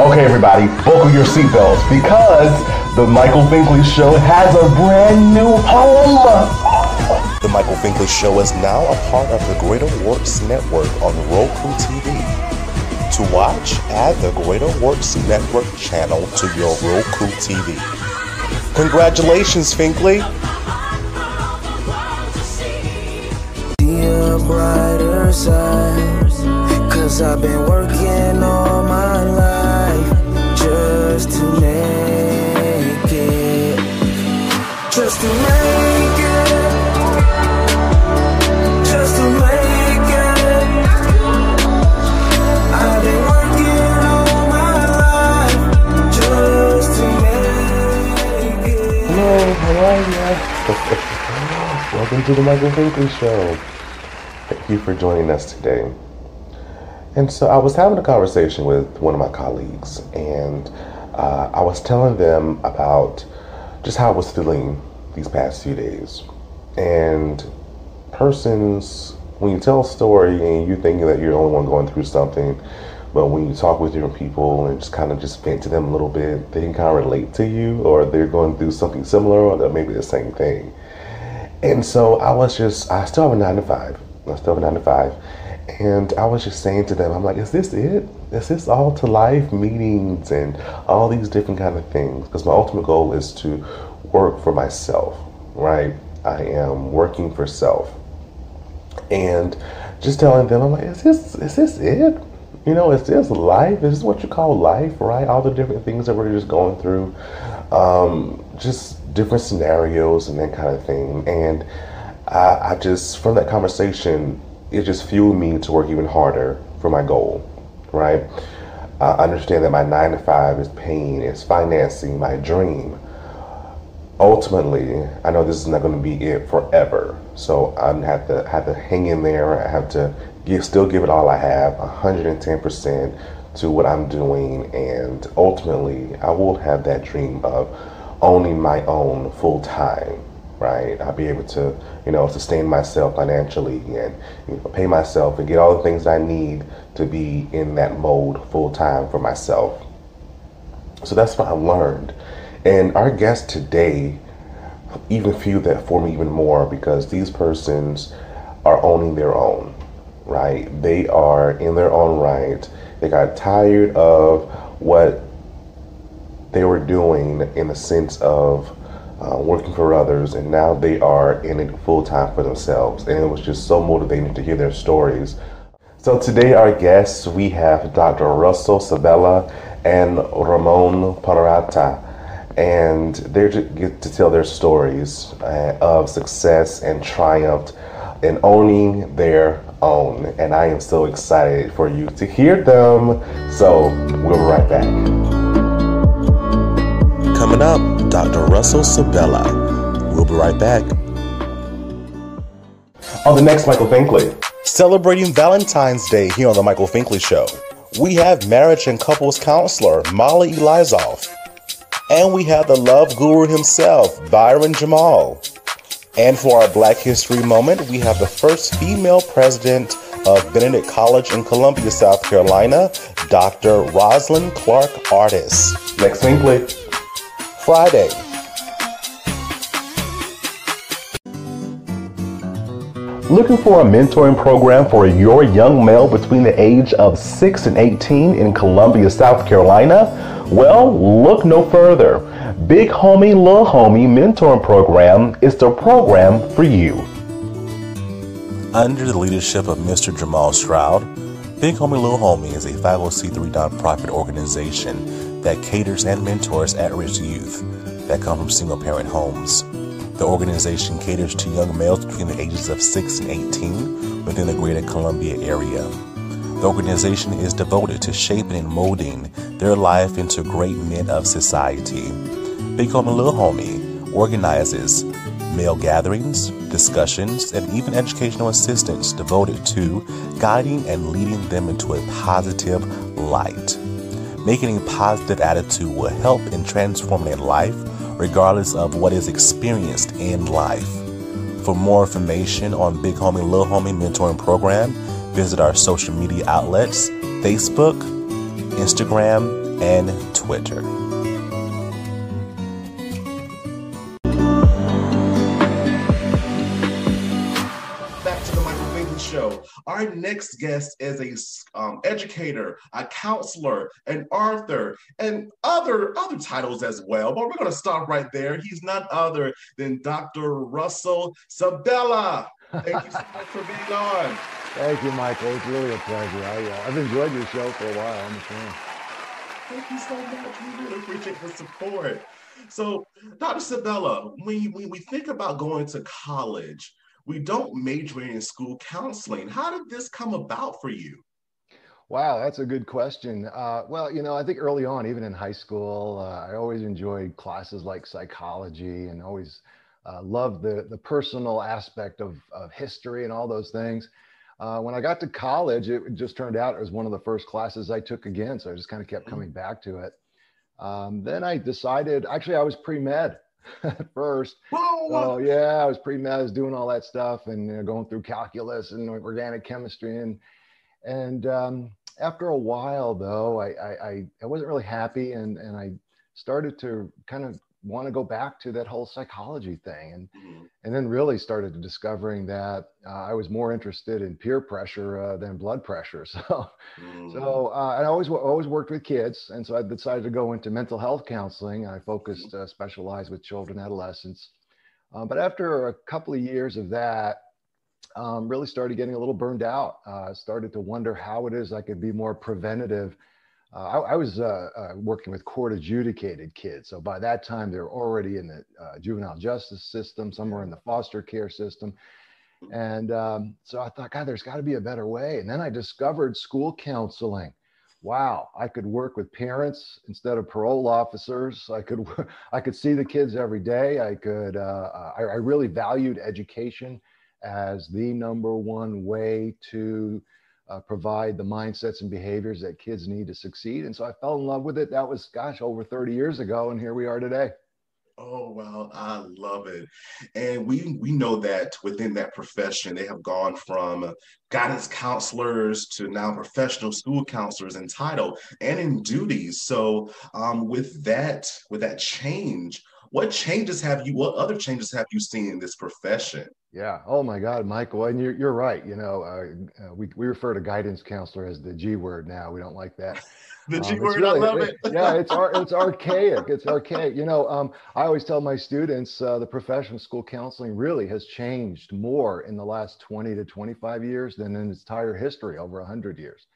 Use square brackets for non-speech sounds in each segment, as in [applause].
Okay, everybody, buckle your seatbelts because the Michael Finkley Show has a brand new home. The Michael Finkley Show is now a part of the Greater Works Network on Roku TV. To watch, add the Greater Works Network channel to your Roku TV. Congratulations, Finkley! Brighter side, cause I've been working all my life just to make it, just to make? [laughs] Welcome to the Michael Finkley Show. Thank you for joining us today. And so I was having a conversation with one of my colleagues, and uh, I was telling them about just how I was feeling these past few days. And persons, when you tell a story and you thinking that you're the only one going through something, but when you talk with different people and just kind of just vent to them a little bit, they can kind of relate to you, or they're going through something similar, or maybe the same thing. And so I was just, I still have a nine to five. I still have a nine to five. And I was just saying to them, I'm like, is this it? Is this all to life meetings and all these different kind of things? Because my ultimate goal is to work for myself, right? I am working for self. And just telling them, I'm like, is this is this it? You know, is this life? Is this what you call life, right? All the different things that we're just going through. Um, just different scenarios and that kind of thing. And I, I just, from that conversation, it just fueled me to work even harder for my goal, right? I understand that my nine to five is paying, is financing my dream. Ultimately, I know this is not going to be it forever, so I have to have to hang in there. I have to give, still give it all I have, 110 percent to what I'm doing, and ultimately, I will have that dream of owning my own full time, right? I'll be able to, you know, sustain myself financially and you know, pay myself and get all the things I need to be in that mode full time for myself. So that's what I learned. And our guest today even fueled that for me even more because these persons are owning their own, right? They are in their own right. They got tired of what they were doing in the sense of uh, working for others, and now they are in it full time for themselves. And it was just so motivating to hear their stories. So today, our guests, we have Dr. Russell Sabella and Ramon Peralta, and they get to tell their stories uh, of success and triumph in owning their own. And I am so excited for you to hear them. So we'll be right back. Coming up, Dr. Russell Sabella. We'll be right back. On the next Michael Finkley. Celebrating Valentine's Day here on The Michael Finkley Show, we have marriage and couples counselor Molly Elizoff. And we have the love guru himself, Byron Jamal. And for our Black History moment, we have the first female president of Benedict College in Columbia, South Carolina, Dr. Roslyn Clark Artis. Next Finkley. Friday, Looking for a mentoring program for your young male between the age of 6 and 18 in Columbia, South Carolina? Well, look no further. Big Homie Little Homie Mentoring Program is the program for you. under the leadership of Mr. Jamal Stroud, Big Homie Little Homie is a 501c3 nonprofit organization that caters and mentors at risk youth that come from single parent homes. The organization caters to young males between the ages of 6 and 18 within the greater Columbia area. The organization is devoted to shaping and molding their life into great men of society. Big Homie Little Homie organizes male gatherings, discussions, and even educational assistance devoted to guiding and leading them into a positive light. Making a positive attitude will help in transforming life regardless of what is experienced in life. For more information on Big Homie Little Homie Mentoring Program, visit our social media outlets Facebook, Instagram, and Twitter. Our next guest is a um, educator, a counselor, an author, and other other titles as well. But we're going to stop right there. He's none other than Dr. Russell Sabella. Thank you so [laughs] much for being on. Thank you, Michael. It's really a pleasure. I, uh, I've enjoyed your show for a while. I'm a fan. Thank you so much. We really appreciate the support. So, Dr. Sabella, when, when we think about going to college, we don't major in school counseling. How did this come about for you? Wow, that's a good question. Uh, well, you know, I think early on, even in high school, uh, I always enjoyed classes like psychology and always uh, loved the, the personal aspect of, of history and all those things. Uh, when I got to college, it just turned out it was one of the first classes I took again. So I just kind of kept coming back to it. Um, then I decided, actually, I was pre med [laughs] first. Whoa! So yeah, I was pre-med, I was doing all that stuff and you know, going through calculus and organic chemistry and and um, after a while though, I, I I wasn't really happy and and I started to kind of want to go back to that whole psychology thing and Mhm. and then really started discovering that uh, I was more interested in peer pressure uh, than blood pressure. [laughs] So Mhm. so uh, I always always worked with kids, and so I decided to go into mental health counseling. I focused, uh, specialized with children, adolescents. Um, but after a couple of years of that, um, really started getting a little burned out. Uh, started to wonder how it is I could be more preventative. Uh, I, I was uh, uh, working with court adjudicated kids, so by that time they're already in the juvenile justice system, somewhere in the foster care system. And um, so I thought, God, there's got to be a better way. And then I discovered school counseling. Wow, I could work with parents instead of parole officers. I could, [laughs] I could see the kids every day. I could, uh, I, I really valued education as the number one way to uh, provide the mindsets and behaviors that kids need to succeed. And so I fell in love with it. That was, gosh, over 30 years ago. And here we are today. Oh well, I love it, and we we know that within that profession they have gone from guidance counselors to now professional school counselors in title and in duties. So, um, with that with that change, what changes have you? What other changes have you seen in this profession? Yeah. Oh my God, Michael. And you're, you're right. You know, uh, uh, we, we refer to guidance counselor as the G word now. We don't like that. [laughs] The Um, G word, really- I love it. yeah, it's ar- [laughs] it's archaic. It's archaic. You know, um, I always tell my students uh, the profession of school counseling really has changed more in the last 20 to 25 years than in its entire history, over 100 years.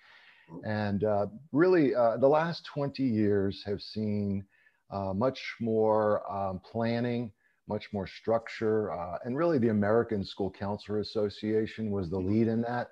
And uh, really, uh, the last 20 years have seen uh, much more um, planning, much more structure, uh, and really the American School Counselor Association was the lead in that.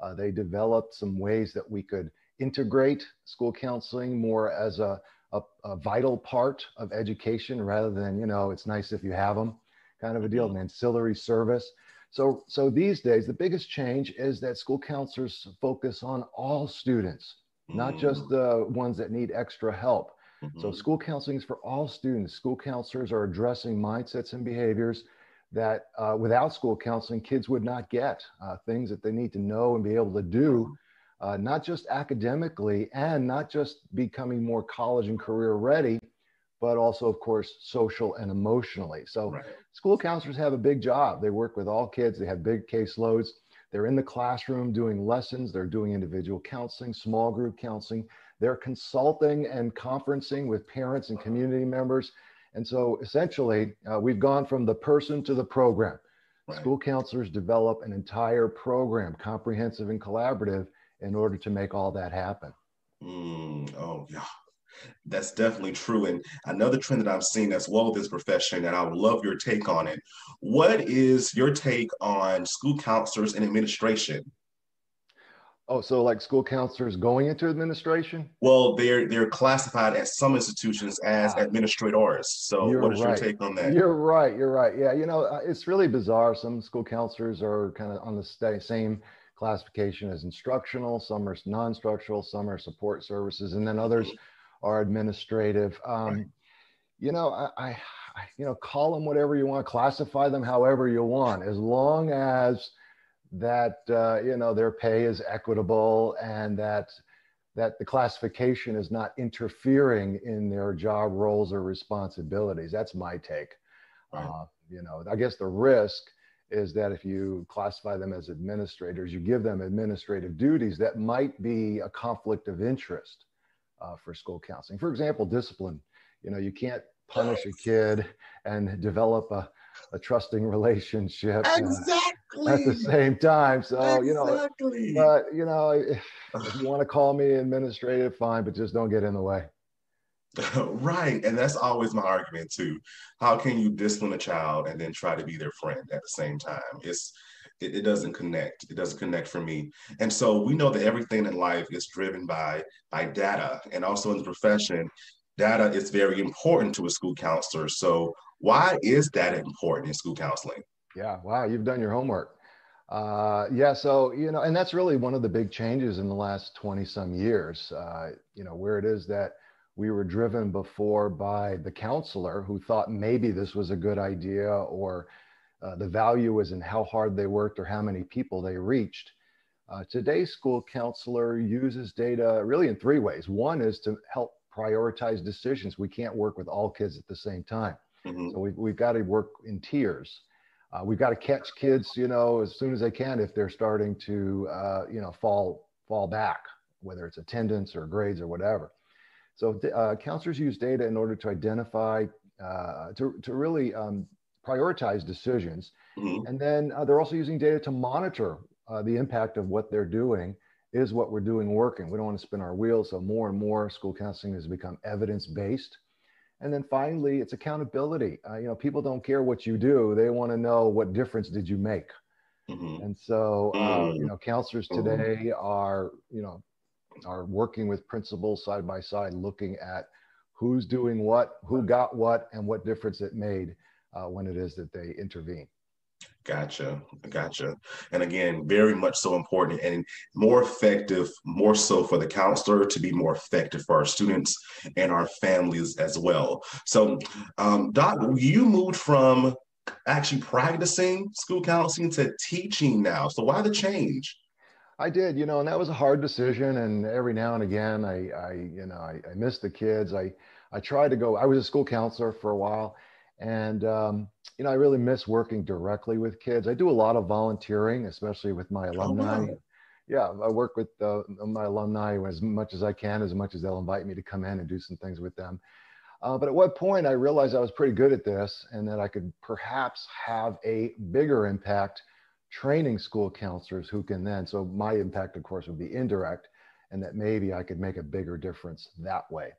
Uh, they developed some ways that we could integrate school counseling more as a, a, a vital part of education rather than, you know, it's nice if you have them kind of a deal, an ancillary service. So, so these days, the biggest change is that school counselors focus on all students, not just the ones that need extra help. So Mhm. school counseling is for all students. School counselors are addressing mindsets and behaviors that uh, without school counseling, kids would not get uh, things that they need to know and be able to do, uh, not just academically and not just becoming more college and career ready, but also, of course, social and emotionally. So Right. school counselors have a big job. They work with all kids, they have big caseloads. They're in the classroom doing lessons, they're doing individual counseling, small group counseling, they're consulting and conferencing with parents and community members. And so essentially, uh, we've gone from the person to the program. Right. School counselors develop an entire program, comprehensive and collaborative, in order to make all that happen. Mm, oh, yeah. That's definitely true. And another trend that I've seen as well with this profession, and I would love your take on it. What is your take on school counselors and administration? Oh, so like school counselors going into administration? Well, they're they're classified at some institutions as Ah. administrators. So, You're what is right. your take on that? You're right. You're right. Yeah. You know, uh, it's really bizarre. Some school counselors are kind of on the same classification as instructional. Some are non-structural. Some are support services, and then others are administrative. Um, Right. You know, I, I, you know, call them whatever you want, classify them however you want, as long as that uh, you know their pay is equitable and that that the classification is not interfering in their job roles or responsibilities. That's my take. Right. Uh, you know, I guess the risk is that if you classify them as administrators, you give them administrative duties that might be a conflict of interest uh, for school counseling. For example, discipline. You know, you can't punish a kid and develop a, a trusting [laughs] relationship Exactly. At the same time. So, you know, but you know, if you want to call me administrative, fine, but just don't get in the way. [laughs] right. And that's always my argument too. How can you discipline a child and then try to be their friend at the same time? It's it, it doesn't connect. It doesn't connect for me. And so we know that everything in life is driven by by data. And also in the profession, data is very important to a school counselor. So why is that important in school counseling? Yeah, wow, you've done your homework. Uh, yeah, so you know, and that's really one of the big changes in the last twenty some years. Uh, you know, where it is that we were driven before by the counselor who thought maybe this was a good idea or uh, the value was in how hard they worked or how many people they reached. Uh, today's school counselor uses data really in three ways. One is to help prioritize decisions. We can't work with all kids at the same time. Mhm. So we've, we've got to work in tiers. Uh, we've got to catch kids, you know, as soon as they can if they're starting to, uh, you know, fall fall back, whether it's attendance or grades or whatever. So uh, counselors use data in order to identify, uh, to, to really um, prioritize decisions. Mhm. And then uh, they're also using data to monitor uh, the impact of what they're doing. Is what we're doing working? We don't want to spin our wheels. So more and more school counseling has become evidence based. And then finally, it's accountability. Uh, you know, people don't care what you do; they want to know what difference did you make. Mhm. And so, uh, you know, counselors Mhm. today are, you know, are working with principals side by side, looking at who's doing what, who got what, and what difference it made uh, when it is that they intervene. Gotcha. Gotcha. And again, very much so important and more effective, more so for the counselor to be more effective for our students and our families as well. So, um, Doc, you moved from actually practicing school counseling to teaching now. So, why the change? I did, you know, and that was a hard decision. And every now and again, I, I you know, I, I miss the kids. I, I tried to go. I was a school counselor for a while, and um, you know, I really miss working directly with kids. I do a lot of volunteering, especially with my alumni. wow. Yeah, I work with uh, my alumni as much as I can, as much as they'll invite me to come in and do some things with them. Uh, but at what point I realized I was pretty good at this, and that I could perhaps have a bigger impact training school counselors who can then. So my impact, of course, would be indirect, and that maybe I could make a bigger difference that way.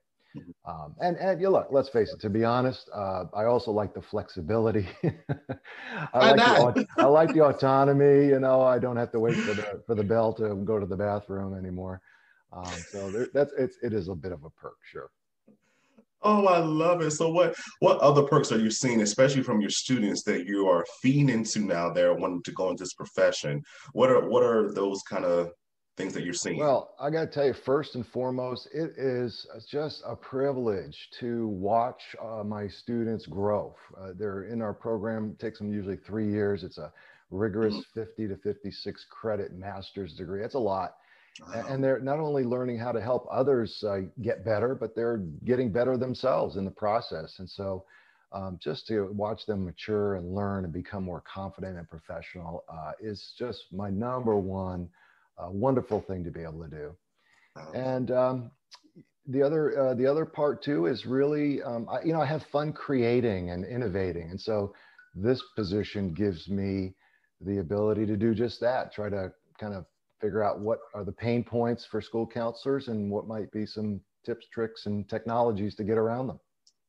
Um, and and you look, let's face it. To be honest, uh, I also like the flexibility. [laughs] I, like the. I like the autonomy. You know, I don't have to wait for the for the bell to go to the bathroom anymore. Um, so there, that's it's it is a bit of a perk, sure. Oh, I love it. So, what what other perks are you seeing, especially from your students that you are feeding into now? They're wanting to go into this profession. What are what are those kind of things that you're seeing? Well, I got to tell you, first and foremost, it is just a privilege to watch uh, my students grow. Uh, they're in our program, it takes them usually three years. It's a rigorous 50 to 56 credit master's degree. That's a lot. And they're not only learning how to help others uh, get better, but they're getting better themselves in the process. And so, um, just to watch them mature and learn and become more confident and professional uh, is just my number one uh, wonderful thing to be able to do. And um, the other uh, the other part too is really um, I, you know I have fun creating and innovating, and so this position gives me the ability to do just that. Try to kind of figure out what are the pain points for school counselors and what might be some tips, tricks, and technologies to get around them.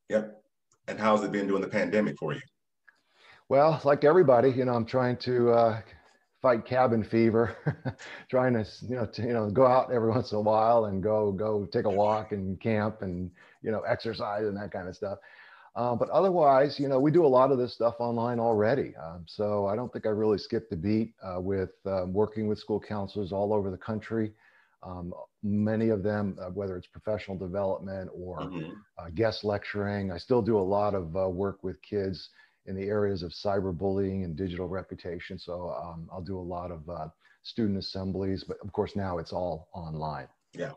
Yep. And how's it been during the pandemic for you? Well, like everybody, you know, I'm trying to uh, fight cabin fever, [laughs] trying to, you know, to, you know, go out every once in a while and go go take a walk and camp and you know exercise and that kind of stuff. Uh, but otherwise, you know, we do a lot of this stuff online already. Um, so I don't think I really skipped a beat uh, with um, working with school counselors all over the country. Um, many of them, uh, whether it's professional development or Mhm. uh, guest lecturing. I still do a lot of uh, work with kids in the areas of cyberbullying and digital reputation. So um, I'll do a lot of uh, student assemblies, but of course now it's all online. Yeah,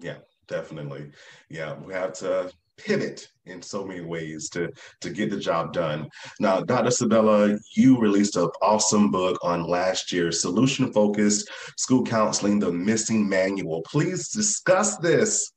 yeah, definitely. Yeah, we have to pivot in so many ways to to get the job done. Now, Dr. Sabella, you released an awesome book on last year, Solution Focused School Counseling: The Missing Manual. Please discuss this.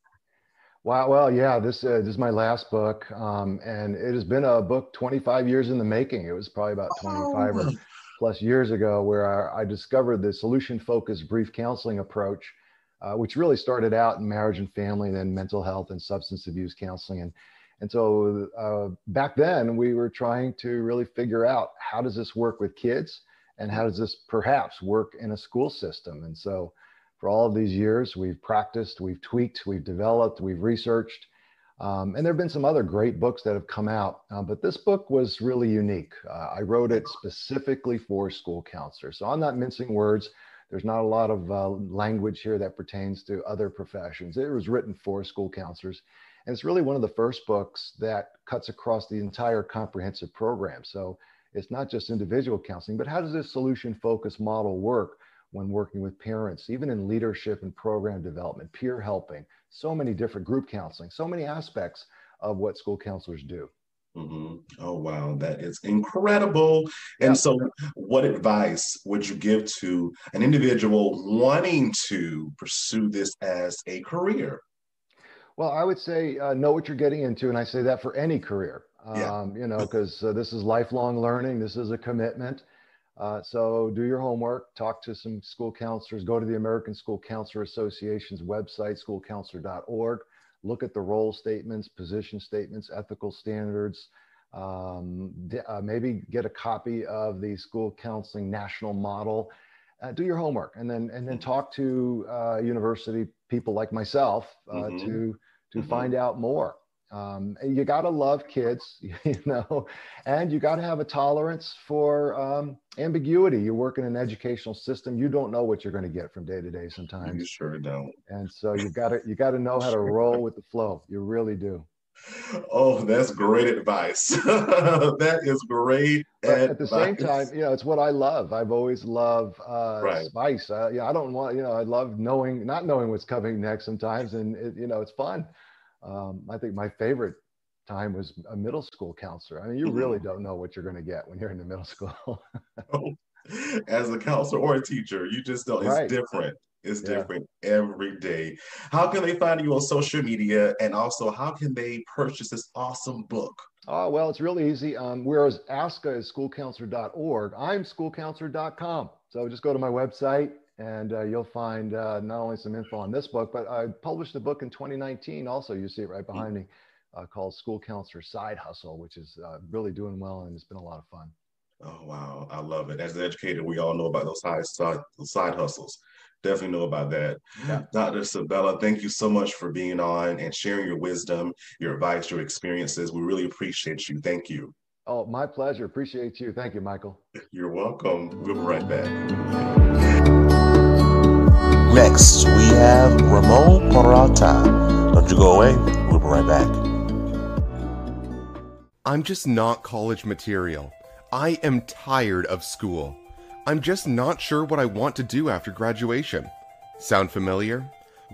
Wow. Well, yeah, this, uh, this is my last book. Um, and it has been a book 25 years in the making. It was probably about 25 or Oh, plus years ago where I, I discovered the solution focused brief counseling approach, uh, which really started out in marriage and family, and then mental health and substance abuse counseling. And, and so uh, back then we were trying to really figure out how does this work with kids and how does this perhaps work in a school system? And so for all of these years, we've practiced, we've tweaked, we've developed, we've researched. Um, and there have been some other great books that have come out, uh, but this book was really unique. Uh, I wrote it specifically for school counselors. So I'm not mincing words. There's not a lot of uh, language here that pertains to other professions. It was written for school counselors. And it's really one of the first books that cuts across the entire comprehensive program. So it's not just individual counseling, but how does this solution focused model work when working with parents, even in leadership and program development, peer helping, so many different group counseling, so many aspects of what school counselors do. Mhm. Oh, wow, that is incredible. And Yeah. so, what advice would you give to an individual wanting to pursue this as a career? Well, I would say uh, know what you're getting into, and I say that for any career. Yeah. Um, you know, because uh, this is lifelong learning. This is a commitment. Uh, so do your homework. Talk to some school counselors. Go to the American School Counselor Association's website, schoolcounselor.org. Look at the role statements, position statements, ethical standards. Um, uh, maybe get a copy of the school counseling national model. Uh, do your homework, and then and then talk to uh, university people like myself uh, Mhm. to to Mhm. find out more. Um, you got to love kids, [laughs] you know, and you got to have a tolerance for um, ambiguity. You work in an educational system, you don't know what you're going to get from day to day sometimes. You sure don't. and so you got to you got to know how to [laughs] roll with the flow. You really do. Oh, that's great advice. [laughs] that is great But at the same time, you know, it's what I love. I've always loved uh, Right. spice. Uh, yeah, I don't want, you know, I love knowing, not knowing what's coming next sometimes, and it, you know, it's fun. Um, I think my favorite time was a middle school counselor. I mean, you really don't know what you're going to get when you're in the middle school. [laughs] as a counselor or a teacher, you just don't. It's Right. different. It's Yeah. different every day. How can they find you on social media? And also, how can they purchase this awesome book? Oh, well, it's really easy. Um, whereas ASCA is schoolcounselor.org, I'm schoolcounselor.com. So just go to my website and uh, you'll find uh, not only some info on this book, but I published a book in 2019. Also, you see it right behind me uh, called School Counselor Side Hustle, which is uh, really doing well and it's been a lot of fun. Oh, wow. I love it. As an educator, we all know about those side, side, side hustles. Definitely know about that. Yeah. Dr. Sabella, thank you so much for being on and sharing your wisdom, your advice, your experiences. We really appreciate you. Thank you. Oh, my pleasure. Appreciate you. Thank you, Michael. You're welcome. We'll be right back. Next, we have Ramon Peralta. Don't you go away. We'll be right back. I'm just not college material. I am tired of school. I'm just not sure what I want to do after graduation. Sound familiar?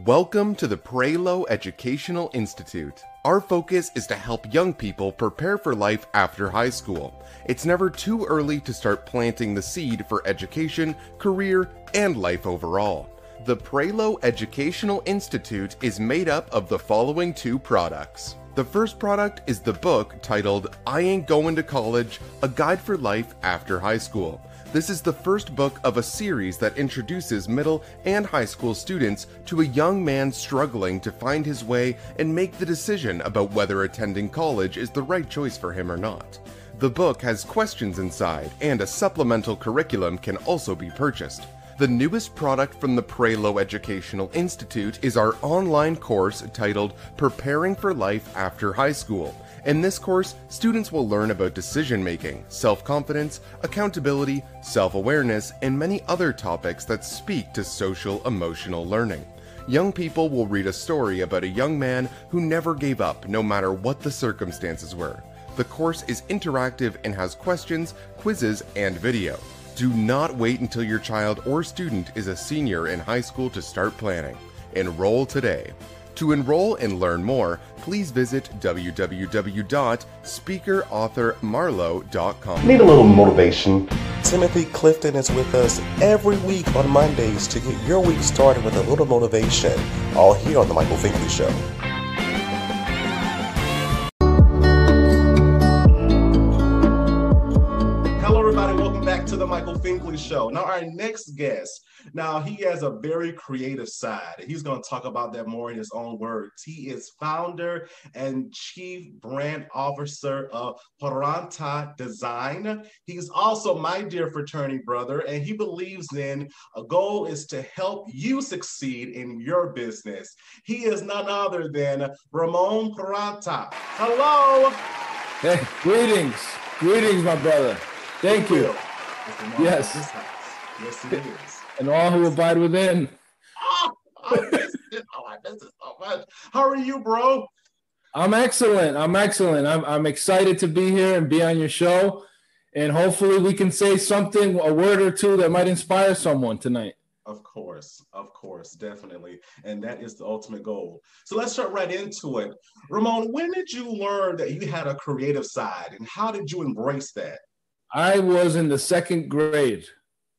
Welcome to the Prelo Educational Institute. Our focus is to help young people prepare for life after high school. It's never too early to start planting the seed for education, career, and life overall. The Prelo Educational Institute is made up of the following two products. The first product is the book titled I Ain't Going to College A Guide for Life After High School. This is the first book of a series that introduces middle and high school students to a young man struggling to find his way and make the decision about whether attending college is the right choice for him or not. The book has questions inside, and a supplemental curriculum can also be purchased. The newest product from the Prelo Educational Institute is our online course titled Preparing for Life After High School. In this course, students will learn about decision making, self confidence, accountability, self awareness, and many other topics that speak to social emotional learning. Young people will read a story about a young man who never gave up no matter what the circumstances were. The course is interactive and has questions, quizzes, and video. Do not wait until your child or student is a senior in high school to start planning. Enroll today. To enroll and learn more, please visit www.speakerauthormarlowe.com. Need a little motivation? Timothy Clifton is with us every week on Mondays to get your week started with a little motivation, all here on The Michael Finkley Show. Show. Now, our next guest, now he has a very creative side. He's going to talk about that more in his own words. He is founder and chief brand officer of Peralta Design. He's also my dear fraternity brother, and he believes in a goal is to help you succeed in your business. He is none other than Ramon Peralta. Hello. Hey, greetings. Greetings, my brother. Thank you. It's the Marvel Yes. Yes, it is. And all who abide within. Oh, I missed it. Oh, I missed it so much. How are you, bro? I'm excellent. I'm excellent. I'm, I'm excited to be here and be on your show. And hopefully we can say something, a word or two that might inspire someone tonight. Of course, of course, definitely. And that is the ultimate goal. So let's start right into it. Ramon, when did you learn that you had a creative side and how did you embrace that? I was in the second grade.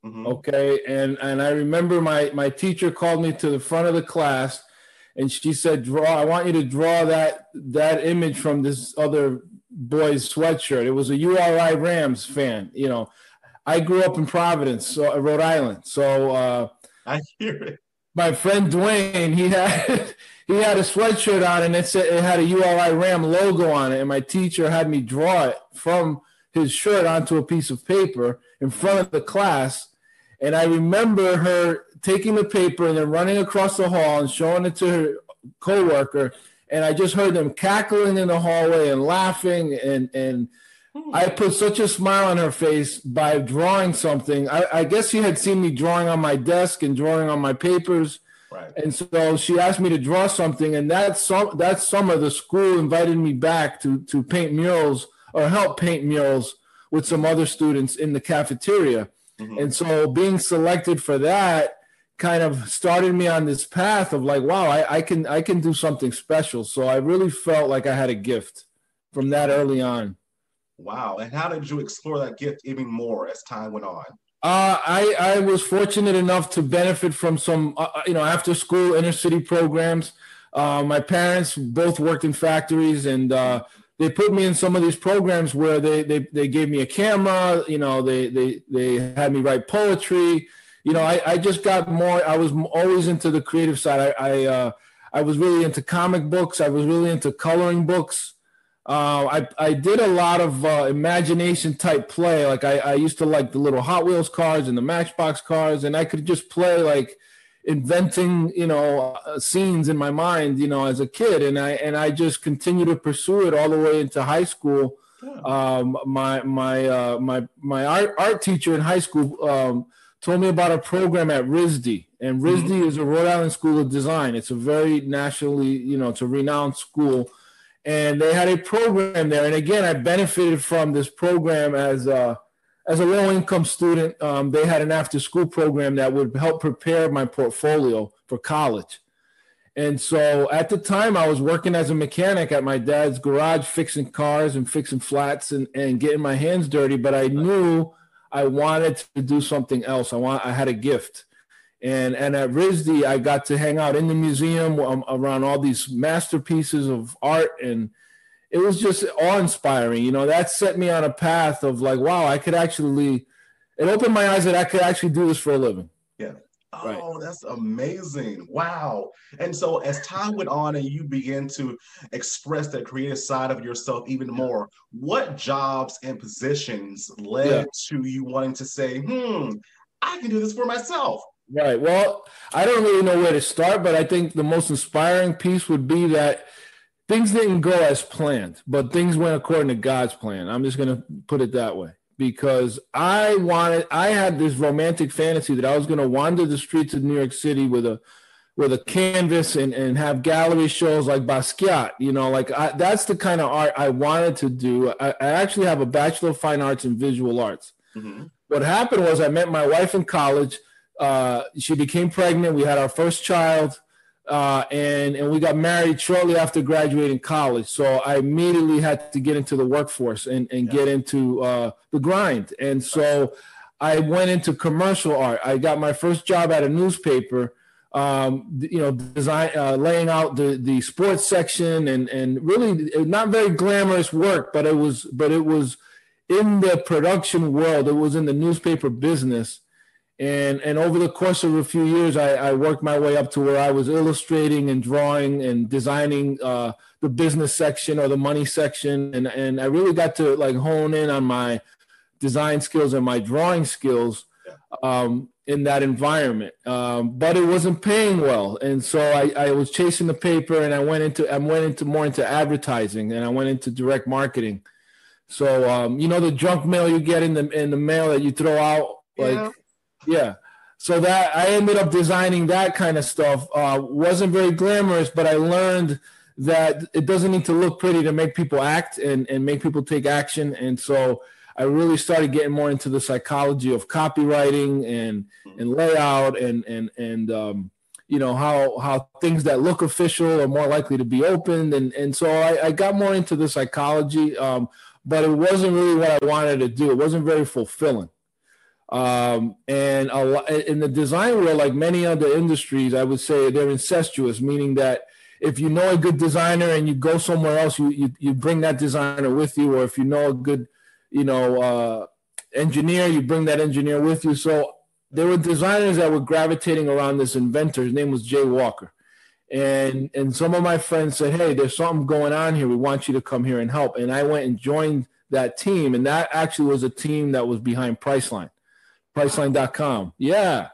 Mhm. Okay. And and I remember my my teacher called me to the front of the class and she said, draw, I want you to draw that that image from this other boy's sweatshirt. It was a URI Rams fan. You know, I grew up in Providence, so, Rhode Island. So uh I hear it. my friend Dwayne, he had [laughs] he had a sweatshirt on and it said it had a URI Ram logo on it, and my teacher had me draw it from his shirt onto a piece of paper in front of the class. And I remember her taking the paper and then running across the hall and showing it to her coworker. And I just heard them cackling in the hallway and laughing and and hmm. I put such a smile on her face by drawing something. I, I guess she had seen me drawing on my desk and drawing on my papers. Right. And so she asked me to draw something. And that, sum- that summer, the school invited me back to, to paint murals or help paint murals with some other students in the cafeteria. Mhm. And so being selected for that kind of started me on this path of like, wow, I, I can I can do something special. So I really felt like I had a gift from that early on. Wow. And how did you explore that gift even more as time went on? Uh, I I was fortunate enough to benefit from some uh, you know after school inner city programs. Uh, my parents both worked in factories, and uh, they put me in some of these programs where they they, they gave me a camera. You know, they they they had me write poetry. You know, I, I just got more. I was always into the creative side. I I, uh, I was really into comic books. I was really into coloring books. Uh, I I did a lot of uh, imagination type play. Like I, I used to like the little Hot Wheels cars and the Matchbox cars, and I could just play like inventing, you know, uh, scenes in my mind, you know, as a kid. And I and I just continue to pursue it all the way into high school. Um, my my uh, my my art art teacher in high school um, told me about a program at RISD, and RISD is a Rhode Island School of Design. It's a very nationally, you know, it's a renowned school and they had a program there. And again, I benefited from this program as a as a low income student. Um, they had an after school program that would help prepare my portfolio for college. And so at the time, I was working as a mechanic at my dad's garage, fixing cars and fixing flats and, and getting my hands dirty. But I knew I wanted to do something else. I want I had a gift. And, and at RISD, I got to hang out in the museum um, around all these masterpieces of art. And it was just awe inspiring. You know, that set me on a path of like, wow, I could actually, it opened my eyes that I could actually do this for a living. Yeah. Right. Oh, that's amazing. Wow. And so as time went on and you began to express that creative side of yourself even more, what jobs and positions led Yeah. to you wanting to say, hmm, I can do this for myself? Right. Well, I don't really know where to start, but I think the most inspiring piece would be that things didn't go as planned, but things went according to God's plan. I'm just going to put it that way because I wanted, I had this romantic fantasy that I was going to wander the streets of New York City with a, with a canvas and, and have gallery shows like Basquiat, you know, like I, that's the kind of art I wanted to do. I, I actually have a Bachelor of Fine Arts in Visual Arts Mhm. what happened was I met my wife in college. Uh, she became pregnant. We had our first child. Uh, and and we got married shortly after graduating college. So I immediately had to get into the workforce and and get into uh, the grind. And so I went into commercial art. I got my first job at a newspaper. Um, you know, design, uh, laying out the the sports section, and and really not very glamorous work, but it was, but it was in the production world. It was in the newspaper business, and and over the course of a few years, I, I worked my way up to where I was illustrating and drawing and designing uh, the business section or the money section, and and I really got to like hone in on my design skills and my drawing skills um, in that environment. Um, but it wasn't paying well, and so I, I was chasing the paper, and I went into I went into more into advertising, and I went into direct marketing. So um, you know the junk mail you get in the in the mail that you throw out, like Yeah. Yeah. So that I ended up designing that kind of stuff. Uh, wasn't very glamorous, but I learned that it doesn't need to look pretty to make people act and, and make people take action. And so I really started getting more into the psychology of copywriting and and layout and and and um, you know how how things that look official are more likely to be opened. And and so I, I got more into the psychology, um, but it wasn't really what I wanted to do. It wasn't very fulfilling um, and a in the design world, like many other industries, I would say they're incestuous, meaning that if you know a good designer and you go somewhere else, you you, you bring that designer with you, or if you know a good, you know, uh, engineer, you bring that engineer with you. So there were designers that were gravitating around this inventor. His name was Jay Walker. And and some of my friends said, "Hey, there's something going on here. We want you to come here and help." And I went and joined that team, and that actually was a team that was behind Priceline. Priceline.com. Yeah.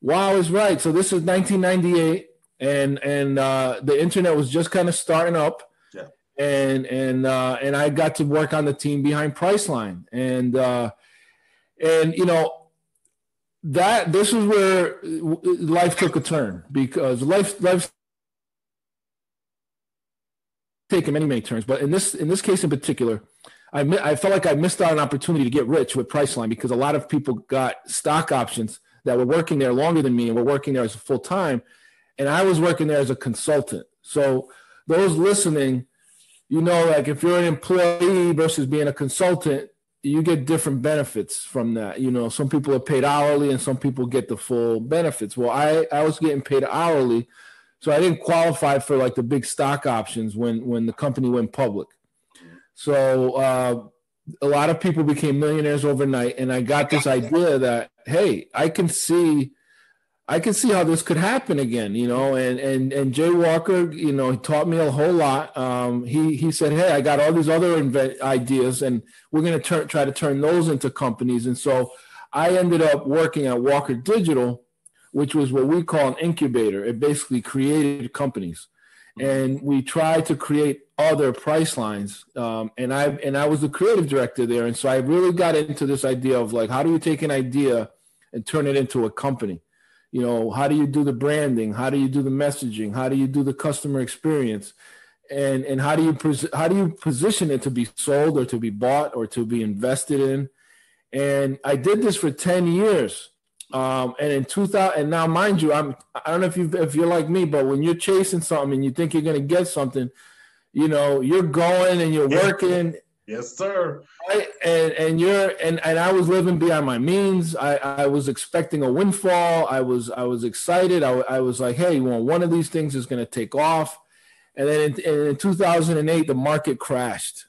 Wow is right. So this is 1998 and and uh, the internet was just kind of starting up. Yeah. And and uh, and I got to work on the team behind Priceline. And uh, and you know that this is where life took a turn because life life taken many many turns, but in this in this case in particular, I I felt like I missed out on an opportunity to get rich with Priceline because a lot of people got stock options that were working there longer than me and were working there as a full time, and I was working there as a consultant. So those listening, you know, like if you're an employee versus being a consultant, you get different benefits from that. You know, some people are paid hourly and some people get the full benefits. Well, I I was getting paid hourly, so I didn't qualify for like the big stock options when when the company went public. So uh, a lot of people became millionaires overnight, and I got this idea that hey, I can see, I can see how this could happen again, you know. And and and Jay Walker, you know, he taught me a whole lot. Um, he he said, hey, I got all these other ideas, and we're gonna turn try to turn those into companies. And so I ended up working at Walker Digital, which was what we call an incubator. It basically created companies and we tried to create other price lines. Um, and i and i was the creative director there. And so i really got into this idea of like how do you take an idea and turn it into a company? You know how do you do the branding? How do you do the messaging? How do you do the customer experience? And and how do you pres- how do you position it to be sold or to be bought or to be invested in? And i did this for 10 years. Um, and in 2000, and now mind you, I'm I don't know if you if you're like me, but when you're chasing something and you think you're gonna get something, you know, you're going and you're Yeah. working, Yes, sir. right? And and you're and and I was living beyond my means. I I was expecting a windfall. I was I was excited. I, I was like, hey, well, one of these things is gonna take off. And then in, in 2008, the market crashed.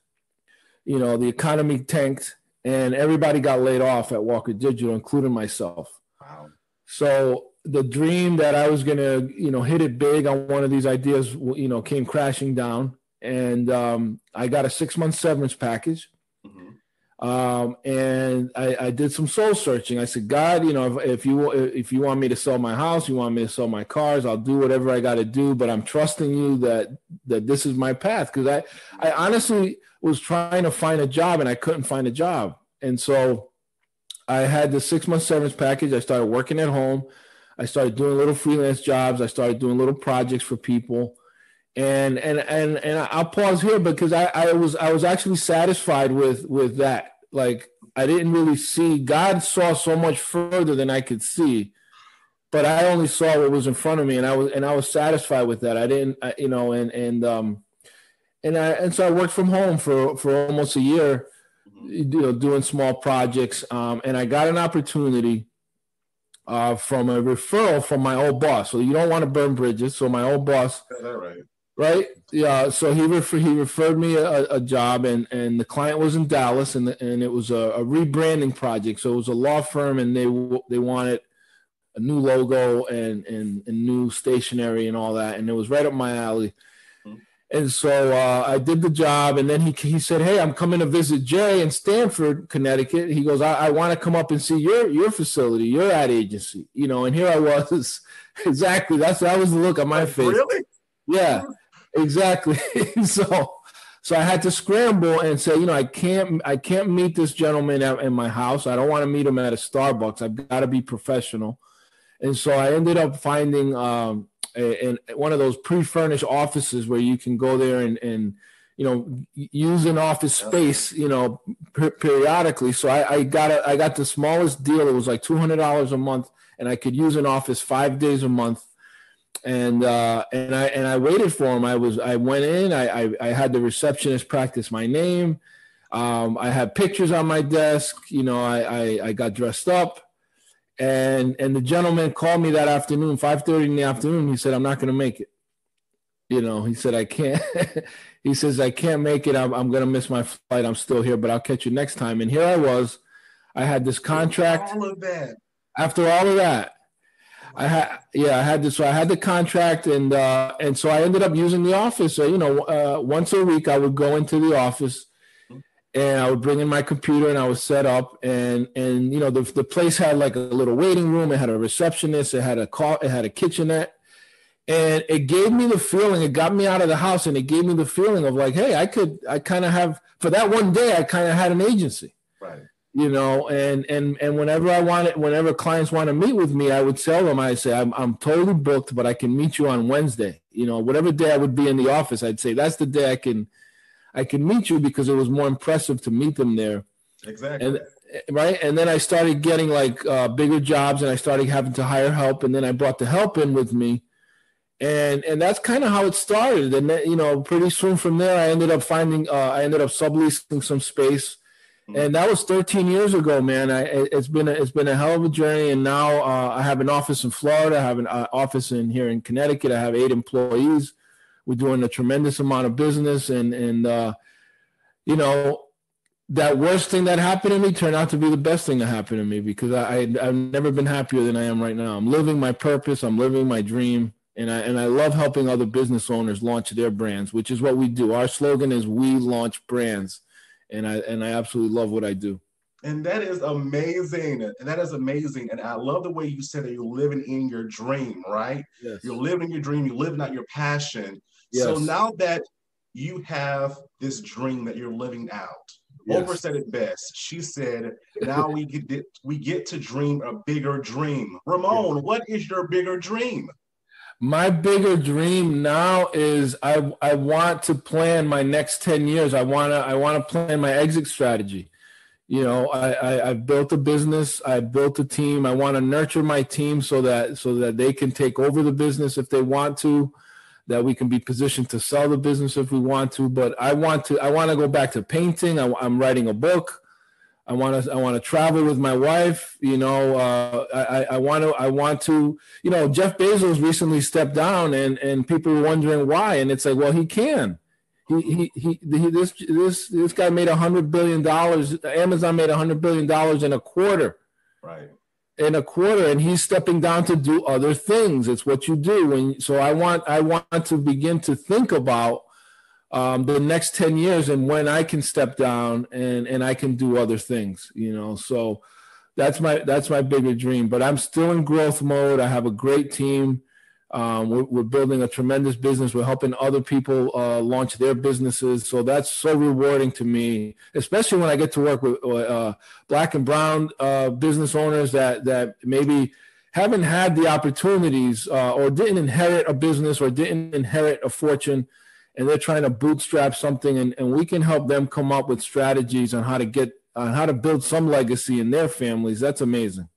You know, the economy tanked, and everybody got laid off at Walker Digital, including myself. Wow. So the dream that I was gonna, you know, hit it big on one of these ideas, you know, came crashing down, and um, I got a six month severance package, Mhm. um, and I, I did some soul searching. I said, God, you know, if, if you if you want me to sell my house, you want me to sell my cars, I'll do whatever I got to do, but I'm trusting you that that this is my path because I I honestly was trying to find a job and I couldn't find a job, and so. I had the six month severance package. I started working at home. I started doing little freelance jobs. I started doing little projects for people. And and and and I'll pause here because I, I was I was actually satisfied with with that. Like I didn't really see God saw so much further than I could see. but I only saw what was in front of me, and I was and I was satisfied with that. I didn't, I, you know, and and um, and I and so I worked from home for for almost a year, you know, doing small projects, um, and I got an opportunity uh, from a referral from my old boss. So you don't want to burn bridges. So my old boss, that right? Right? Yeah. So he refer, he referred me a, a job, and and the client was in Dallas, and the, and it was a, a rebranding project. So it was a law firm, and they they wanted a new logo and, and and new stationery and all that, and it was right up my alley. And so uh, I did the job, and then he he said, "Hey, I'm coming to visit Jay in Stamford, Connecticut." He goes, "I, I want to come up and see your your facility, your ad agency, you know." And here I was, [laughs] exactly. That's that was the look on my face. Really? Yeah, exactly. [laughs] so, so I had to scramble and say, you know, I can't, I can't meet this gentleman at, in my house. I don't want to meet him at a Starbucks. I've got to be professional. And so I ended up finding um, a, a- one of those pre-furnished offices where you can go there and, and you know, use an office space, you know, per- periodically. So I, I got a, I got the smallest deal. It was like two hundred dollars a month, and I could use an office five days a month and uh, and I and I waited for him. I was I went in. I I, I had the receptionist practice my name. Um, I had pictures on my desk. You know, I, I I got dressed up, and and the gentleman called me that afternoon, five thirty in the afternoon. He said, "I'm not going to make it." You know, he said, "I can't." [laughs] he says, "I can't make it. I'm I'm going to miss my flight. I'm still here, but I'll catch you next time." And here I was. I had this contract All after all of that i had yeah i had this so i had the contract and uh and so i ended up using the office. Uh, you know uh once a week i would go into the office and i would bring in my computer and i would set up and and you know the, the place had like a little waiting room. It had a receptionist. It had a call it had a kitchenette. And it gave me the feeling it got me out of the house and it gave me the feeling of like hey i could i kind of have for that one day i kind of had an agency. Right. You know and and and whenever i wanted whenever clients want to meet with me i would tell them. I say I'm, I'm totally booked but i can meet you on wednesday. You know whatever day i would be in the office i'd say that's the day i can i can meet you because it was more impressive to meet them there. Exactly. and right? And then i started getting like uh, bigger jobs and i started having to hire help and then i brought the help in with me. And and that's kind of how it started. And then you know pretty soon from there i ended up finding uh, i ended up subleasing some space and that was 13 years ago man. I, it- it's been a, it's been a hell of a journey. And now uh, i have an office in florida. I have an uh, office in here in connecticut. I have eight employees. We're doing a tremendous amount of business. And and uh, you know that worst thing that happened to me turned out to be the best thing that happened to me because I, I I've never been happier than I am right now. I'm living my purpose. I'm living my dream, and I and I love helping other business owners launch their brands, which is what we do. Our slogan is "We launch brands," and I and I absolutely love what I do. And that is amazing. And that is amazing. And I love the way you said that you're living in your dream, right? Yes. You're living your dream, you're living out your passion. So now that you have this dream that you're living out, Yes. Oprah said it best. She said, "Now we get we get to dream a bigger dream." Ramon, what is your bigger dream? My bigger dream now is I I want to plan my next 10 years. I want to I want to plan my exit strategy. You know, I, I I've built a business, I built a team. I want to nurture my team so that so that they can take over the business if they want to, that we can be positioned to sell the business if we want to. But I want to I want to go back to painting. I, I'm writing a book. I want to I want to travel with my wife. You know, uh, I I want to I want to. You know, Jeff Bezos recently stepped down, and and people were wondering why, and it's like, well, he can. He he he. he this this this guy made a hundred billion dollars. Amazon made a hundred billion dollars in a quarter Right. in a quarter and he's stepping down to do other things it's what you do and so i want i want to begin to think about um, the next 10 years and when i can step down and and i can do other things you know? So that's my that's my bigger dream but i'm still in growth mode. I have a great team. Um, we're, we're building a tremendous business. We're helping other people uh, launch their businesses. So that's so rewarding to me especially when i get to work with uh, black and brown uh, business owners that that maybe haven't had the opportunities uh, or didn't inherit a business or didn't inherit a fortune and they're trying to bootstrap something and, and we can help them come up with strategies on how to get on how to build some legacy in their families that's amazing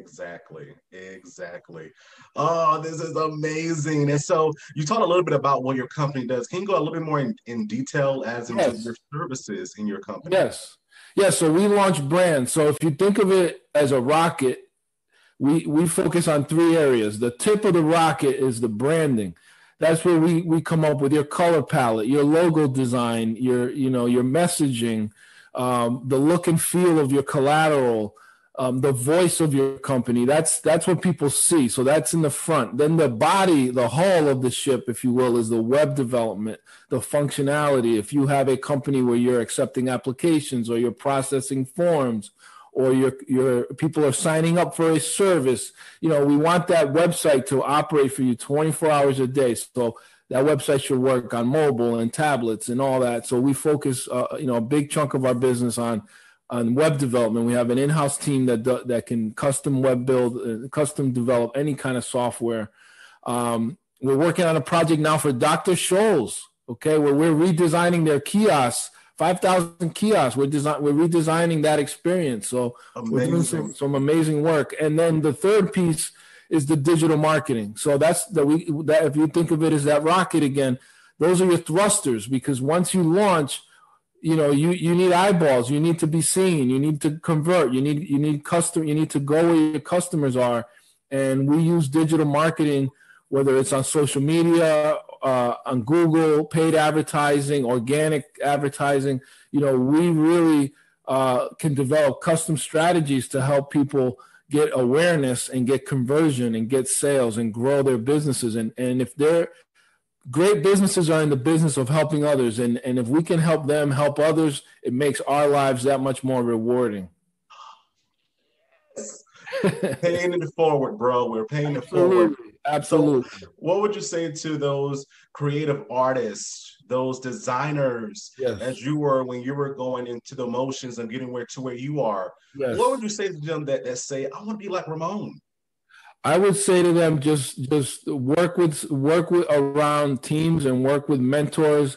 Exactly, exactly. Oh, this is amazing. And so you talked a little bit about what your company does. Can you go a little bit more in, in detail as into Yes. your services in your company? Yes. Yeah. So we launch brands. So if you think of it as a rocket, we we focus on three areas. The tip of the rocket is the branding. That's where we we come up with your color palette, your logo design, your you know your messaging, um, the look and feel of your collateral, um, the voice of your company. That's that's what people see. So that's in the front. Then the body, the hull of the ship, if you will, is the web development, the functionality. If you have a company where you're accepting applications or you're processing forms or your your people are signing up for a service, you know, we want that website to operate for you 24 hours a day. So that website should work on mobile and tablets and all that. So we focus, uh, you know, a big chunk of our business on on web development. We have an in-house team that do, that can custom web build, uh, custom develop any kind of software. Um, we're working on a project now for Dr. Scholl's, okay, where we're redesigning their kiosks, 5,000 kiosks. We're design, we're redesigning that experience. So we're doing some, Amazing. some amazing work. And then the third piece is the digital marketing. So that's that we that if you think of it as that rocket again, those are your thrusters because once you launch, you know you you need eyeballs, you need to be seen, you need to convert, you need you need custom, you need to go where your customers are, and we use digital marketing whether it's on social media, uh, on Google, paid advertising, organic advertising. You know, we really uh, can develop custom strategies to help people get awareness and get conversion and get sales and grow their businesses. And and if they're great businesses are in the business of helping others, and and if we can help them help others, it makes our lives that much more rewarding. [laughs] Paying it forward, bro. We're paying it forward. Absolutely, absolutely. What would you say to those creative artists, those designers, Yes. as you were when you were going into the motions and getting where to where you are? yes. What would you say to them that, that say, I want to be like Ramon? I would say to them, just just work with work with around teams and work with mentors,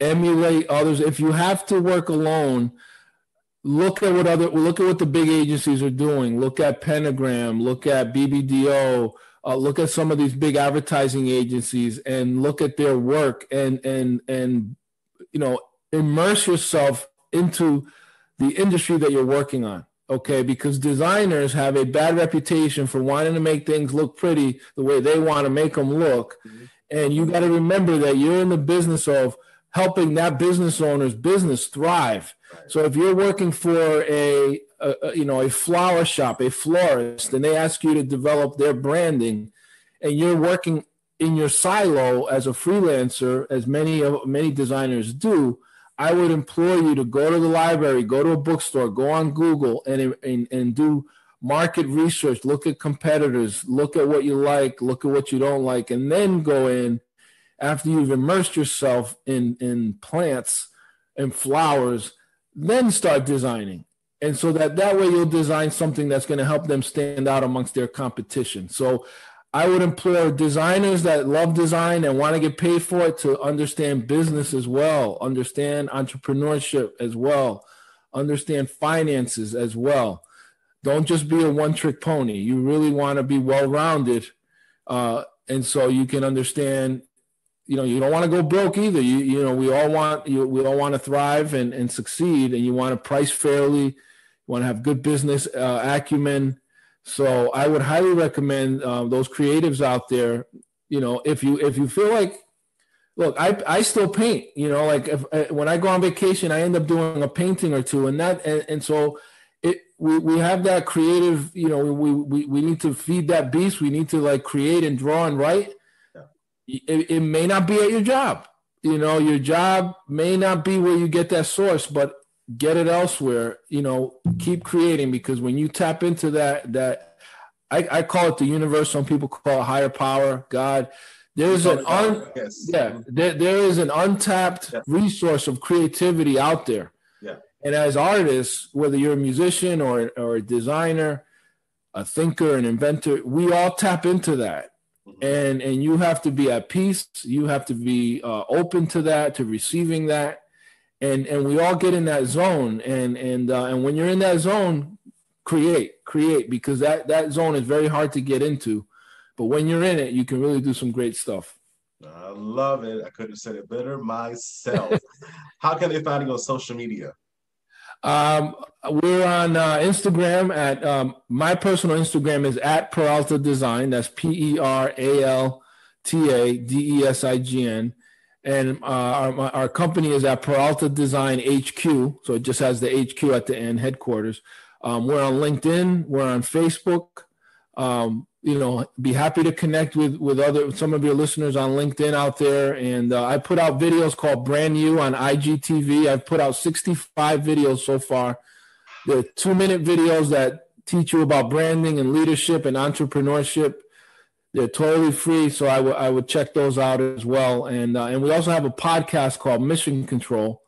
emulate others. If you have to work alone, look at what other look at what the big agencies are doing. Look at Pentagram, look at BBDO, uh, look at some of these big advertising agencies, and look at their work and and and you know immerse yourself into the industry that you're working on okay? Because designers have a bad reputation for wanting to make things look pretty the way they want to make them look. And you got to remember that you're in the business of helping that business owner's business thrive. So if you're working for a, a, you know a flower shop a florist and they ask you to develop their branding and you're working in your silo as a freelancer as many of many designers do I would implore you to go to the library, go to a bookstore, go on Google and, and, and do market research, look at competitors, look at what you like, look at what you don't like, and then go in after you've immersed yourself in, in plants and flowers, then start designing. And so that that way you'll design something that's going to help them stand out amongst their competition. So I would implore designers that love design and want to get paid for it to understand business as well, understand entrepreneurship as well, understand finances as well. Don't just be a one trick pony. You really want to be well rounded. Uh, and so you can understand, you know, you don't want to go broke either. You, you know, we all want, you, we all want to thrive and, and succeed and you want to price fairly. Want to have good business uh, acumen. So I would highly recommend uh, those creatives out there. You know, if you if you feel like, look, I I still paint. You know, like if uh, when I go on vacation, I end up doing a painting or two, and that and, and so it we, we have that creative. You know, we, we we need to feed that beast. We need to like create and draw and write. It, it may not be at your job. You know, your job may not be where you get that source, but get it elsewhere you know keep creating because when you tap into that that i, I call it the universe some people call it higher power god there's an un, yes. yeah there, there is an untapped Yeah. resource of creativity out there Yeah. and as artists whether you're a musician or, or a designer a thinker an inventor we all tap into that Mhm. and and you have to be at peace you have to be uh, open to that to receiving that and and we all get in that zone and and uh, and when you're in that zone create create because that that zone is very hard to get into. But when you're in it, you can really do some great stuff. I love it. I couldn't have said it better myself. [laughs] How can they find you on social media? Um, we're on uh, Instagram at um, my personal Instagram is at Peralta Design. That's P And uh, our, our company is at Peralta Design HQ. So it just has the HQ at the end, headquarters. Um, we're on LinkedIn. We're on Facebook. Um, you know, be happy to connect with with other some of your listeners on LinkedIn out there. And uh, I put out videos called Brand New on IGTV. I've put out 65 videos so far. They're two minute videos that teach you about branding and leadership and entrepreneurship. They're totally free, so I would I would check those out as well. And uh, and we also have a podcast called Mission Control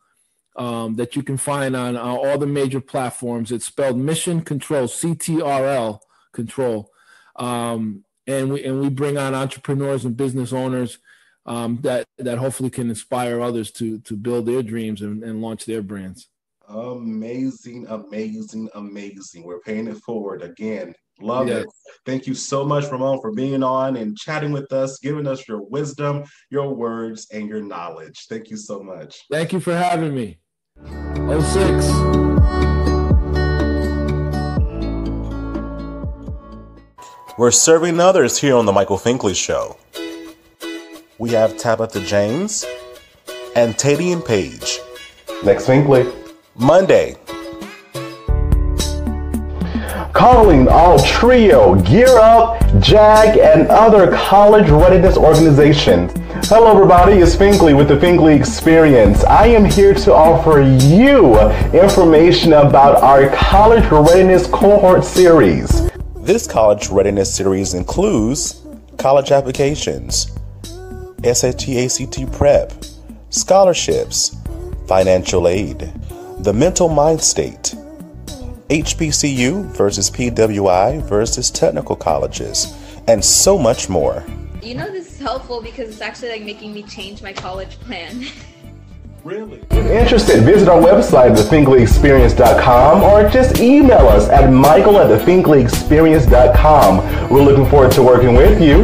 um, that you can find on uh, all the major platforms. It's spelled Mission Control, CTRL Control, um, and we and we bring on entrepreneurs and business owners um, that that hopefully can inspire others to to build their dreams and, and launch their brands. Amazing, amazing, amazing. We're paying it forward again. Love Yes. it. Thank you so much, Ramon, for being on and chatting with us, giving us your wisdom, your words, and your knowledge. Thank you so much. Thank you for having me. 06. We're serving others here on The Michael Finkley Show. We have Tabitha James and Tadian Page. Next Finkley. Monday, Calling all Trio, Gear Up, JAG, and other college readiness organizations. Hello, everybody. It's Finkley with the Finkley Experience. I am here to offer you information about our college readiness cohort series. this college readiness series includes college applications, SAT ACT prep, scholarships, financial aid, the mental mind state, HBCU versus PWI versus technical colleges, and so much more. You know this is helpful because it's actually like making me change my college plan. [laughs] Really? If interested, visit our website, thefinkleyexperience.com, or just email us at michael at thefinkleyexperience.com. We're looking forward to working with you.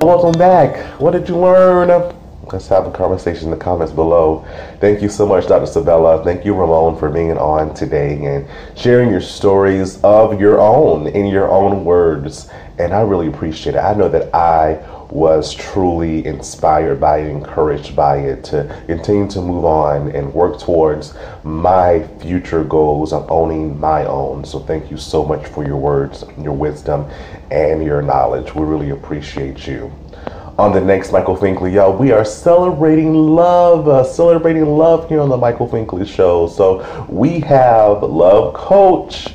Welcome back. What did you learn? Let's have a conversation in the comments below. Thank you so much, Dr. Sabella. Thank you, Ramon, for being on today and sharing your stories of your own in your own words. And I really appreciate it. I know that I was truly inspired by it, encouraged by it to continue to move on and work towards my future goals of owning my own. So thank you so much for your words, your wisdom, and your knowledge. We really appreciate you. On the next Michael Finkley, y'all, we are celebrating love, uh, celebrating love here on the Michael Finkley Show. So we have love coach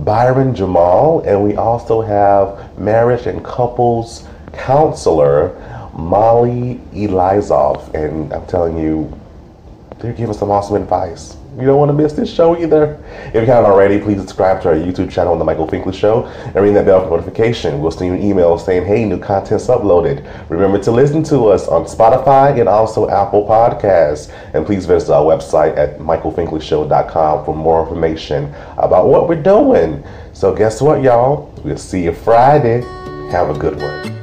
Byron Jamal, and we also have marriage and couples counselor Molly Elizov. And I'm telling you, they're giving some awesome advice. You don't want to miss this show either. If you haven't already, please subscribe to our YouTube channel, on The Michael Finkley Show, and ring that bell for notification. We'll send you an email saying, hey, new content's uploaded. Remember to listen to us on Spotify and also Apple Podcasts. And please visit our website at michaelfinkleyshow.com for more information about what we're doing. So guess what, y'all? We'll see you Friday. Have a good one.